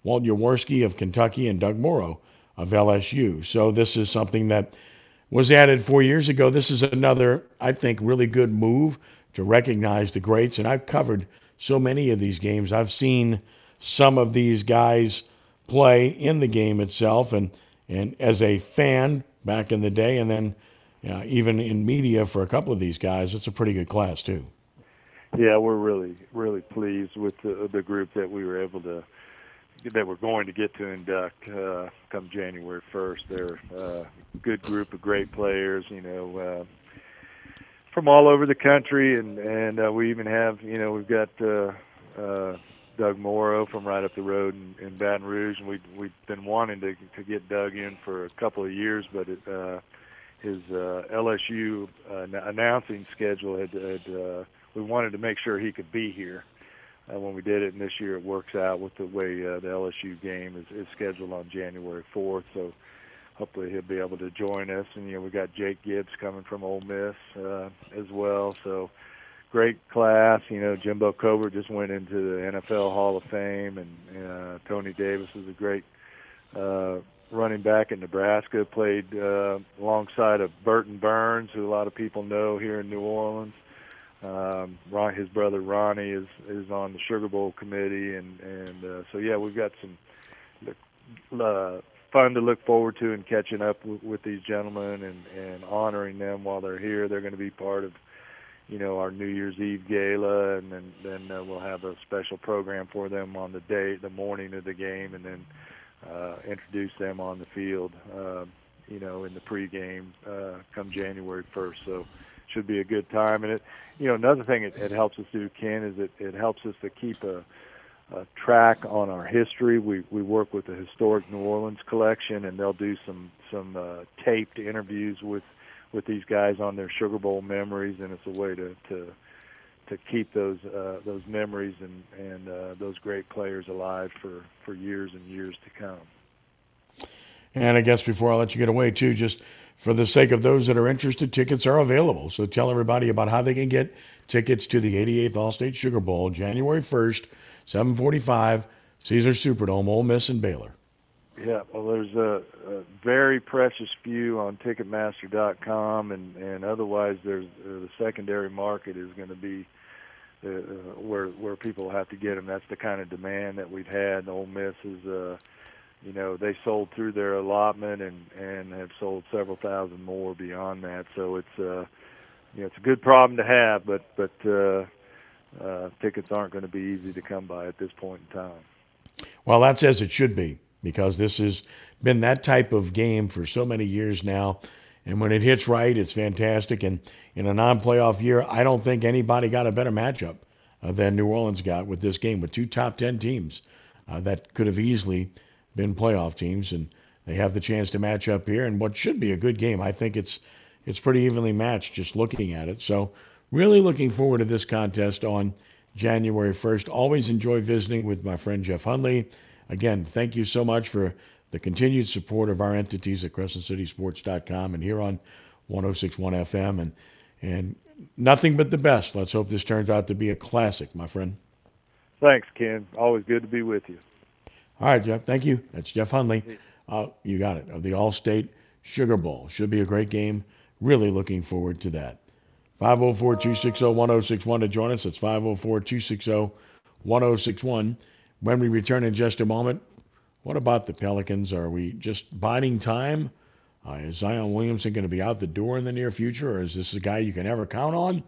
Walt Yowarsky of Kentucky, and Doug Moreau of LSU. So this is something that was added four years ago. This is another, I think, really good move to recognize the greats. And I've covered so many of these games. I've seen some of these guys play in the game itself, and and as a fan back in the day, and then uh, even in media for a couple of these guys, it's a pretty good class too. Yeah, we're really really pleased with the, the group that we were able to that we're going to get to induct uh, come January 1st. They're uh, a good group of great players. You know. Uh, from all over the country, and and uh, we even have you know we've got uh, uh, Doug Moreau from right up the road in, in Baton Rouge, and we we've been wanting to to get Doug in for a couple of years, but it, uh, his uh, LSU uh, announcing schedule had, had uh, we wanted to make sure he could be here. Uh, when we did it, and this year it works out with the way uh, the LSU game is, is scheduled on January 4th. So hopefully he'll be able to join us. And you know, we got Jake Gibbs coming from Ole Miss uh, as well. So great class. You know, Jimbo Covert just went into the NFL Hall of Fame, and uh, Tony Davis is a great uh, running back in Nebraska. Played uh, alongside of Burton Burns, who a lot of people know here in New Orleans. Um, Ron, his brother Ronnie is is on the Sugar Bowl committee, and and uh, so yeah, we've got some uh, fun to look forward to and catching up with, with these gentlemen and and honoring them while they're here. They're going to be part of you know our New Year's Eve gala, and then then uh, we'll have a special program for them on the day, the morning of the game, and then uh, introduce them on the field. Uh, you know, in the pregame uh, come January 1st. So should be a good time. And it, you know, another thing it, it helps us do, Ken, is it, it helps us to keep a uh, track on our history. We we work with the historic New Orleans collection, and they'll do some some uh, taped interviews with with these guys on their Sugar Bowl memories, and it's a way to to to keep those uh, those memories and and uh, those great players alive for for years and years to come. And I guess before I let you get away, too, just for the sake of those that are interested, tickets are available. So tell everybody about how they can get tickets to the 88th Allstate Sugar Bowl, January 1st, 745, Caesar Superdome, Ole Miss and Baylor. Yeah, well, there's a, a very precious few on Ticketmaster.com, and and otherwise, there's uh, the secondary market is going to be uh, uh, where where people have to get them. That's the kind of demand that we've had. Ole Miss is, uh, you know, they sold through their allotment and and have sold several thousand more beyond that. So it's uh, you know, it's a good problem to have, but but uh, uh, tickets aren't going to be easy to come by at this point in time. Well, that's as it should be because this has been that type of game for so many years now. And when it hits right, it's fantastic. And in a non playoff year, I don't think anybody got a better matchup uh, than New Orleans got with this game, with two top 10 teams uh, that could have easily been playoff teams. And they have the chance to match up here and what should be a good game. I think it's, it's pretty evenly matched just looking at it. So, really looking forward to this contest on January 1st. Always enjoy visiting with my friend Jeff Hundley Again, thank you so much for the continued support of our entities at CrescentCitySports.com and here on 1061 FM. And, and nothing but the best. Let's hope this turns out to be a classic, my friend. Thanks, Ken. Always good to be with you. All right, Jeff. Thank you. That's Jeff Hundley. Uh, you got it. Of the Allstate Sugar Bowl. Should be a great game. Really looking forward to that. 504 260 1061 to join us. That's 504 260 1061. When we return in just a moment, what about the Pelicans? Are we just biding time? Uh, is Zion Williamson going to be out the door in the near future, or is this a guy you can ever count on?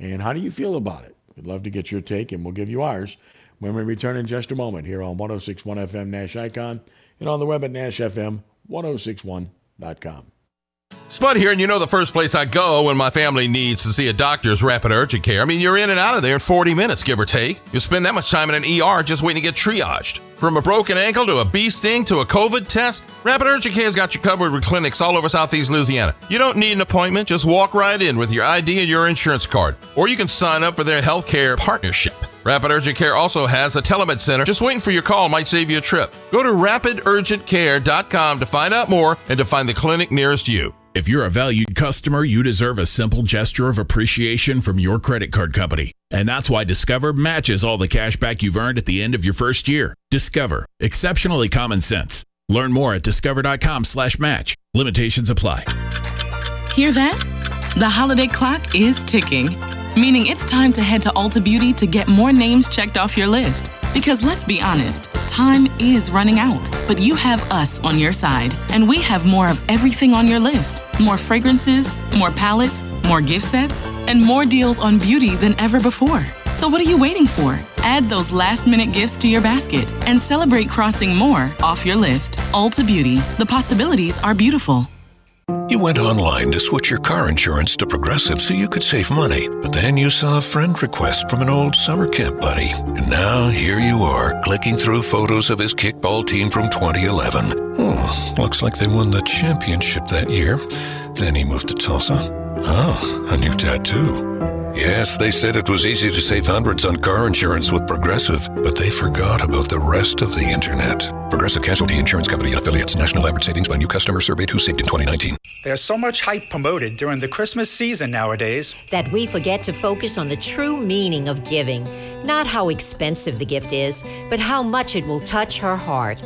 And how do you feel about it? We'd love to get your take, and we'll give you ours when we return in just a moment here on 1061 FM Nash Icon and on the web at NashFM1061.com. Spud here, and you know the first place I go when my family needs to see a doctor is Rapid Urgent Care. I mean, you're in and out of there in 40 minutes, give or take. You spend that much time in an ER just waiting to get triaged. From a broken ankle to a bee sting to a COVID test, Rapid Urgent Care's got you covered with clinics all over Southeast Louisiana. You don't need an appointment, just walk right in with your ID and your insurance card. Or you can sign up for their healthcare partnership. Rapid Urgent Care also has a telemed center. Just waiting for your call might save you a trip. Go to rapidurgentcare.com to find out more and to find the clinic nearest you. If you're a valued customer, you deserve a simple gesture of appreciation from your credit card company. And that's why Discover matches all the cash back you've earned at the end of your first year. Discover, exceptionally common sense. Learn more at discover.com/match. Limitations apply. Hear that? The holiday clock is ticking, meaning it's time to head to Ulta Beauty to get more names checked off your list. Because let's be honest, time is running out, but you have us on your side, and we have more of everything on your list more fragrances, more palettes, more gift sets, and more deals on beauty than ever before. So, what are you waiting for? Add those last minute gifts to your basket and celebrate crossing more off your list. Ulta Beauty, the possibilities are beautiful. You went online to switch your car insurance to Progressive so you could save money, but then you saw a friend request from an old summer camp buddy. And now here you are, clicking through photos of his kickball team from 2011. Hmm, looks like they won the championship that year. Then he moved to Tulsa. Oh, a new tattoo. Yes, they said it was easy to save hundreds on car insurance with Progressive, but they forgot about the rest of the internet. Progressive Casualty Insurance Company and affiliates. National average savings by new customer surveyed who saved in 2019. There's so much hype promoted during the Christmas season nowadays that we forget to focus on the true meaning of giving. Not how expensive the gift is, but how much it will touch her heart.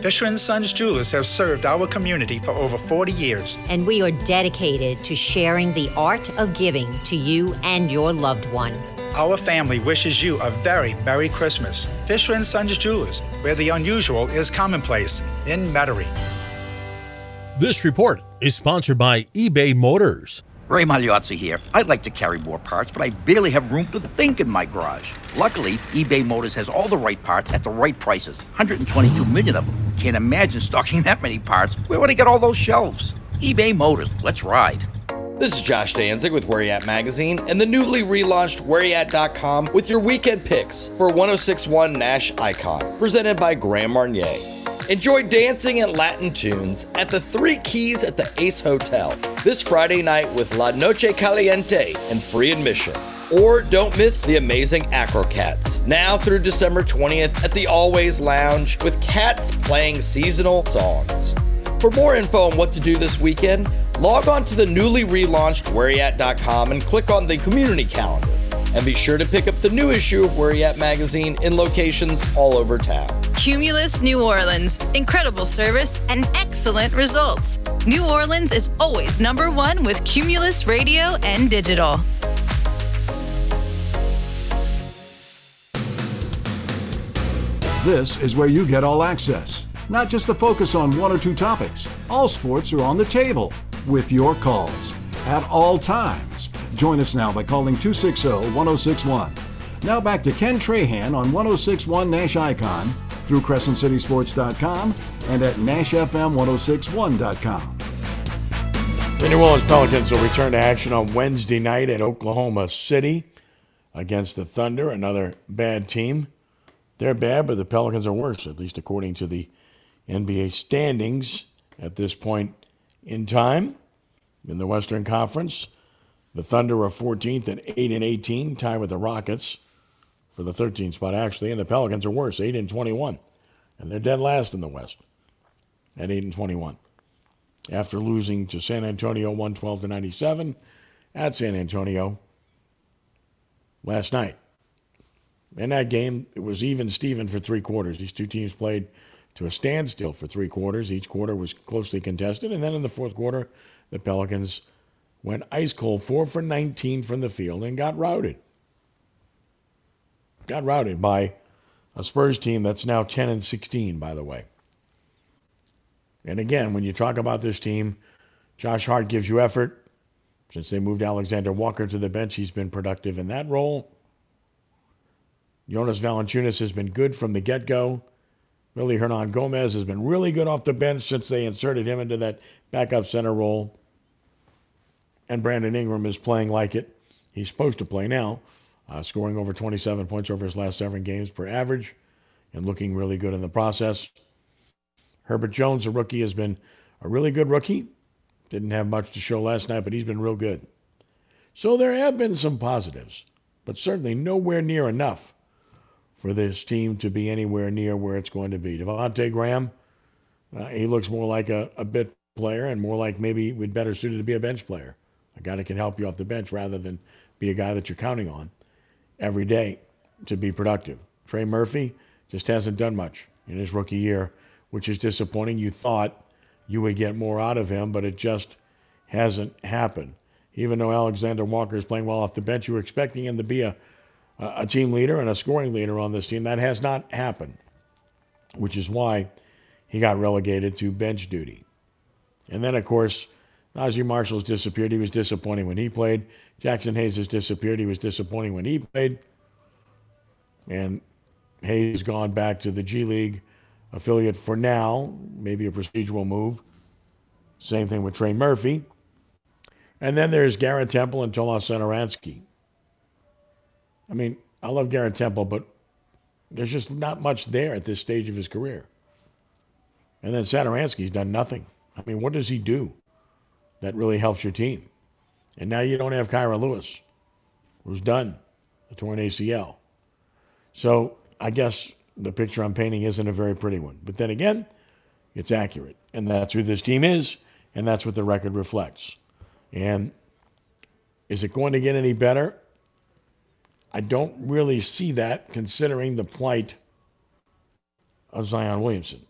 Fisher and Sons Jewelers have served our community for over 40 years. And we are dedicated to sharing the art of giving to you and your loved one. Our family wishes you a very Merry Christmas. Fisher and Sons Jewelers, where the unusual is commonplace, in Metairie. This report is sponsored by eBay Motors. Ray Magliozzi here. I'd like to carry more parts, but I barely have room to think in my garage. Luckily, eBay Motors has all the right parts at the right prices. 122 million of them. Can't imagine stocking *laughs* that many parts. Where would I get all those shelves? eBay Motors. Let's ride. This is Josh Danzig with Where You At Magazine and the newly relaunched WhereYat.com with your weekend picks for 1061 Nash Icon, presented by Grand Marnier. Enjoy dancing and Latin tunes at the Three Keys at the Ace Hotel this Friday night with La Noche Caliente and free admission. Or don't miss the amazing Acrocats, now through December 20th at the AllWays Lounge with cats playing seasonal songs. For more info on what to do this weekend, log on to the newly relaunched WhereYat.com and click on the community calendar. And be sure to pick up the new issue of Where You At magazine in locations all over town. Cumulus New Orleans. Incredible service and excellent results. New Orleans is always number one with Cumulus Radio and Digital. This is where you get all access, not just the focus on one or two topics. All sports are on the table with your calls at all times. Join us now by calling 260 1061. Now back to Ken Trahan on 1061 Nash Icon through CrescentCitySports.com and at NashFM1061.com. The New Orleans Pelicans will return to action on Wednesday night at Oklahoma City against the Thunder, another bad team. They're bad, but the Pelicans are worse, at least according to the NBA standings at this point in time. In the Western Conference, the Thunder are 14th at 8 and 18, tied with the Rockets for the 13th spot, actually, and the Pelicans are worse, 8 and 21. And they're dead last in the West at 8 and 21. After losing to San Antonio 112 to 97 at San Antonio last night. In that game, it was even Steven for three quarters. These two teams played to a standstill for three quarters. Each quarter was closely contested. And then in the fourth quarter, the Pelicans went ice cold, four for 19 from the field, and got routed. Got routed by a Spurs team that's now 10 and 16, by the way. And again, when you talk about this team, Josh Hart gives you effort. Since they moved Alexander Walker to the bench, he's been productive in that role. Jonas Valanciunas has been good from the get-go. Willy Hernangomez has been really good off the bench since they inserted him into that backup center role. And Brandon Ingram is playing like it. He's supposed to play now, uh, scoring over 27 points over his last seven games per average and looking really good in the process. Herbert Jones, a rookie, has been a really good rookie. Didn't have much to show last night, but he's been real good. So there have been some positives, but certainly nowhere near enough for this team to be anywhere near where it's going to be. Devonte' Graham, uh, he looks more like a, a bit player and more like maybe we'd better suited to be a bench player, a guy that can help you off the bench rather than be a guy that you're counting on every day to be productive. Trey Murphy just hasn't done much in his rookie year, which is disappointing. You thought you would get more out of him, but it just hasn't happened. Even though Alexander Walker is playing well off the bench, you were expecting him to be a, a team leader and a scoring leader on this team. That has not happened, which is why he got relegated to bench duty. And then, of course, Naji Marshall's disappeared. He was disappointing when he played. Jaxson Hayes has disappeared. He was disappointing when he played. And Hayes gone back to the G League affiliate for now, maybe a procedural move. Same thing with Trey Murphy. And then there's Garrett Temple and Tomas Satoransky. I mean, I love Garrett Temple, but there's just not much there at this stage of his career. And then Satoransky's done nothing. I mean, what does he do that really helps your team? And now you don't have Kira Lewis, who's done a torn ACL. So I guess the picture I'm painting isn't a very pretty one. But then again, it's accurate. And that's who this team is, and that's what the record reflects. And is it going to get any better? I don't really see that considering the plight of Zion Williamson.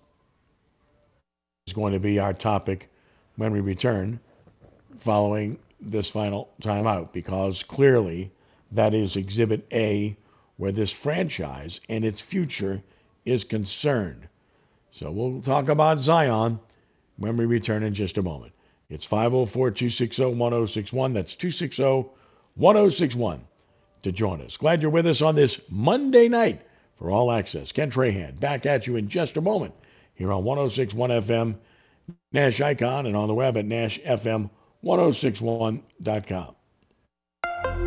Is going to be our topic when we return following this final timeout because clearly that is exhibit A where this franchise and its future is concerned. So we'll talk about Zion when we return in just a moment. It's 504 260 1061. That's 260 1061 to join us. Glad you're with us on this Monday night for All Access. Ken Trahan back at you in just a moment here on 1061 FM, Nash Icon, and on the web at NashFM1061.com.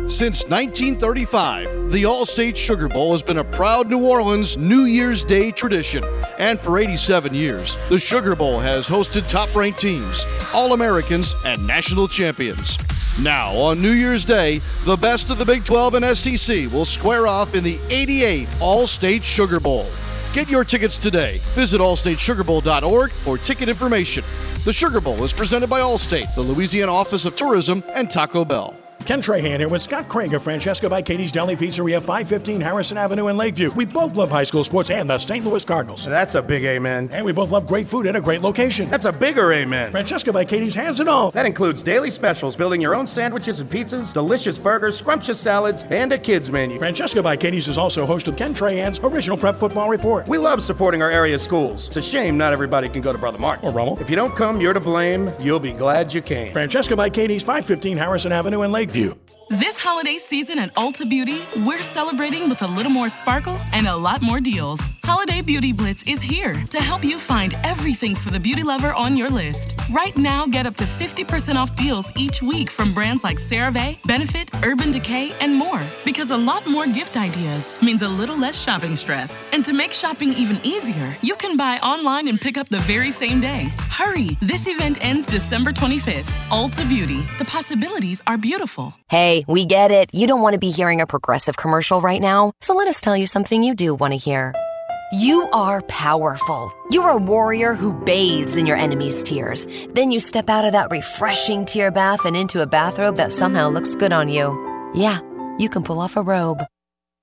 Since 1935, the Allstate Sugar Bowl has been a proud New Orleans New Year's Day tradition. And for 87 years, the Sugar Bowl has hosted top ranked teams, All Americans, and national champions. Now, on New Year's Day, the best of the Big 12 and SEC will square off in the 88th Allstate Sugar Bowl. Get your tickets today. Visit allstatesugarbowl.org for ticket information. The Sugar Bowl is presented by Allstate, the Louisiana Office of Tourism, and Taco Bell. Ken Trahan here with Scott Craig of Francesca by Katie's Deli Pizzeria, 515 Harrison Avenue in Lakeview. We both love high school sports and the St. Louis Cardinals. That's a big amen. And we both love great food at a great location. That's a bigger amen. Francesca by Katie's has it all. That includes daily specials, building your own sandwiches and pizzas, delicious burgers, scrumptious salads, and a kids menu. Francesca by Katie's is also host of Ken Trahan's original prep football report. We love supporting our area schools. It's a shame not everybody can go to Brother Martin. Or Rummel. If you don't come, you're to blame. You'll be glad you came. Francesca by Katie's, 515 Harrison Avenue in Lakeview you. This holiday season at Ulta Beauty, we're celebrating with a little more sparkle and a lot more deals. Holiday Beauty Blitz is here to help you find everything for the beauty lover on your list. Right now, get up to 50% off deals each week from brands like CeraVe, Benefit, Urban Decay, and more. Because a lot more gift ideas means a little less shopping stress. And to make shopping even easier, you can buy online and pick up the very same day. Hurry! This event ends December 25th. Ulta Beauty. The possibilities are beautiful. Hey, we get it. You don't want to be hearing a progressive commercial right now, so let us tell you something you do want to hear. You are powerful. You're a warrior who bathes in your enemy's tears. Then you step out of that refreshing tear bath and into a bathrobe that somehow looks good on you. Yeah, you can pull off a robe.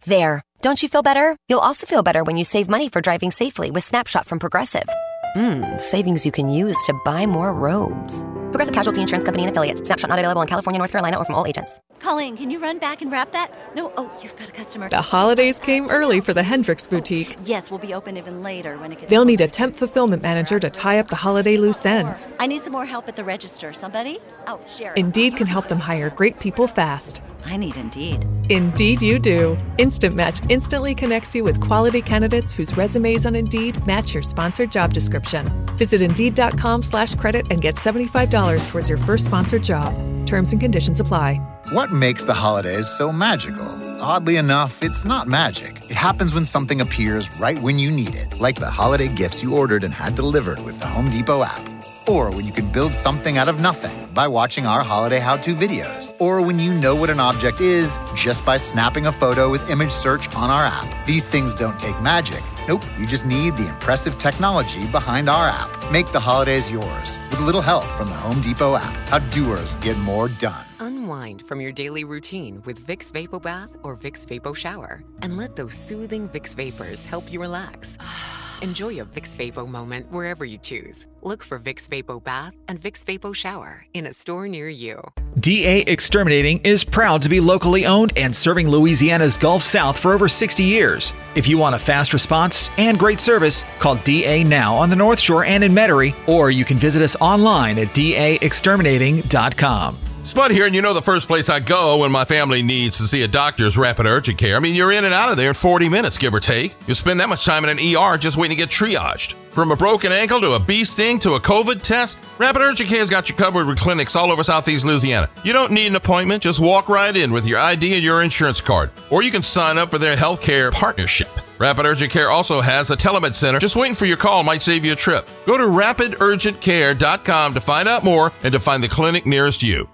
There, Don't you feel better? You'll also feel better when you save money for driving safely with Snapshot from Progressive. Mmm, savings you can use to buy more robes. Progressive Casualty Insurance Company and affiliates. Snapshot not available in California, North Carolina, or from all agents. Colleen, can you run back and wrap that? No, oh, you've got a customer. The holidays came early for the Hendricks Boutique. *gasps* Yes, we'll be open even later when it gets. They'll need a temp fulfillment manager to tie up the holiday loose ends. I need some more help at the register. Somebody? Oh, Sharon. Indeed can help them hire great people fast. I need Indeed. Indeed, you do. Instant Match instantly connects you with quality candidates whose resumes on Indeed match your sponsored job description. Visit Indeed.com/credit and get seventy-five dollars towards your first sponsored job. Terms and conditions apply. What makes the holidays so magical? Oddly enough, it's not magic. It happens when something appears right when you need it, like the holiday gifts you ordered and had delivered with the Home Depot app. Or when you can build something out of nothing by watching our holiday how to videos. Or when you know what an object is just by snapping a photo with image search on our app. These things don't take magic. Nope, you just need the impressive technology behind our app. Make the holidays yours with a little help from the Home Depot app. How doers get more done. Unwind from your daily routine with Vicks Vapo Bath or Vicks Vapo Shower and let those soothing Vicks vapors help you relax. *sighs* Enjoy a Vicks Vapo moment wherever you choose. Look for Vicks Vapo Bath and Vicks Vapo Shower in a store near you. DA Exterminating is proud to be locally owned and serving Louisiana's Gulf South for over 60 years. If you want a fast response and great service, call DA now on the North Shore and in Metairie, or you can visit us online at daexterminating.com. Spud here, and you know the first place I go when my family needs to see a doctor is Rapid Urgent Care. I mean, you're in and out of there in 40 minutes, give or take. You spend that much time in an ER just waiting to get triaged. From a broken ankle to a bee sting to a COVID test, Rapid Urgent Care's got you covered with clinics all over Southeast Louisiana. You don't need an appointment, just walk right in with your ID and your insurance card. Or you can sign up for their healthcare partnership. Rapid Urgent Care also has a telemed center. Just waiting for your call might save you a trip. Go to rapidurgentcare.com to find out more and to find the clinic nearest you.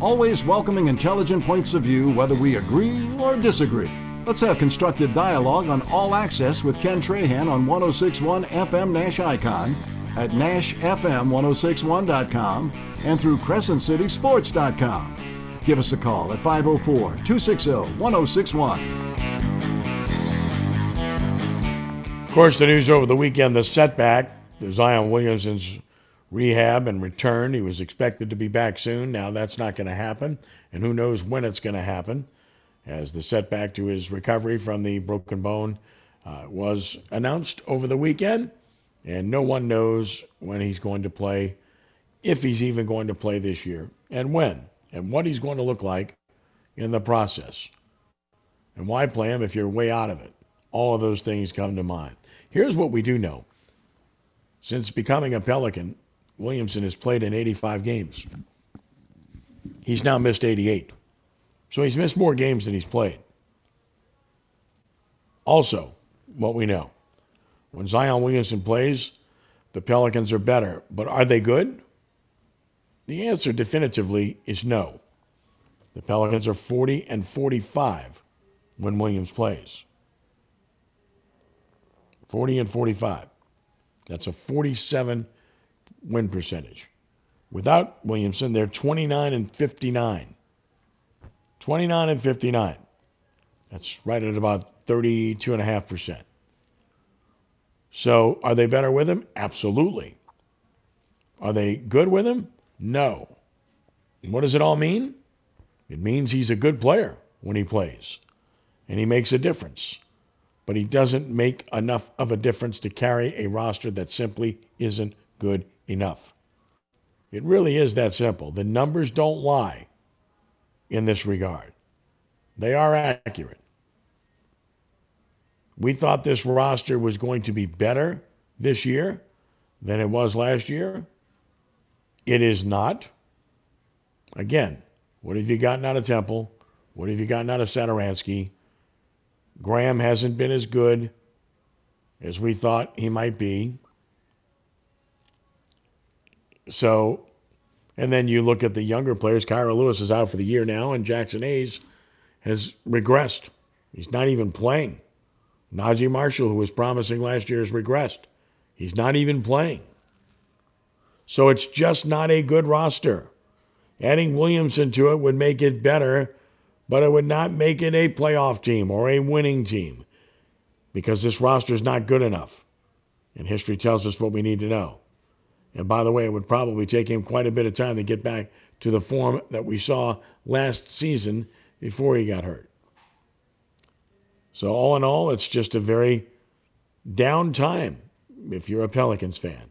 Always welcoming intelligent points of view, whether we agree or disagree. Let's have constructive dialogue on All Access with Ken Trahan on 1061 FM Nash Icon, at NashFM1061.com, and through CrescentCitySports.com. Give us a call at 504 260 1061. Of course, the news over the weekend the setback, the Zion Williamson's rehab and return. He was expected to be back soon. Now that's not going to happen, and who knows when it's going to happen, as the setback to his recovery from the broken bone uh, was announced over the weekend, and no one knows when he's going to play, if he's even going to play this year, and when, and what he's going to look like in the process. And why play him if you're way out of it? All of those things come to mind. Here's what we do know. Since becoming a Pelican, Williamson has played in 85 games. He's now missed 88. So he's missed more games than he's played. Also, what we know when Zion Williamson plays, the Pelicans are better. But are they good? The answer definitively is no. The Pelicans are 40 and 45 when Williams plays. 40 and 45. That's a 47 win percentage. Without Williamson, they're 29 and 59. 29 and 59. That's right at about 32.5%. So are they better with him? Absolutely. Are they good with him? No. And what does it all mean? It means he's a good player when he plays and he makes a difference. But he doesn't make enough of a difference to carry a roster that simply isn't good enough. It really is that simple. The numbers don't lie in this regard, they are accurate. We thought this roster was going to be better this year than it was last year. It is not. Again, what have you gotten out of Temple? What have you gotten out of Satoransky? Graham hasn't been as good as we thought he might be. So, and then you look at the younger players. Kira Lewis is out for the year now, and Jaxson Hayes has regressed. He's not even playing. Naji Marshall, who was promising last year, has regressed. He's not even playing. So it's just not a good roster. Adding Williamson to it would make it better, but it would not make it a playoff team or a winning team because this roster is not good enough. And history tells us what we need to know. And by the way, it would probably take him quite a bit of time to get back to the form that we saw last season before he got hurt. So, all in all, it's just a very down time if you're a Pelicans fan.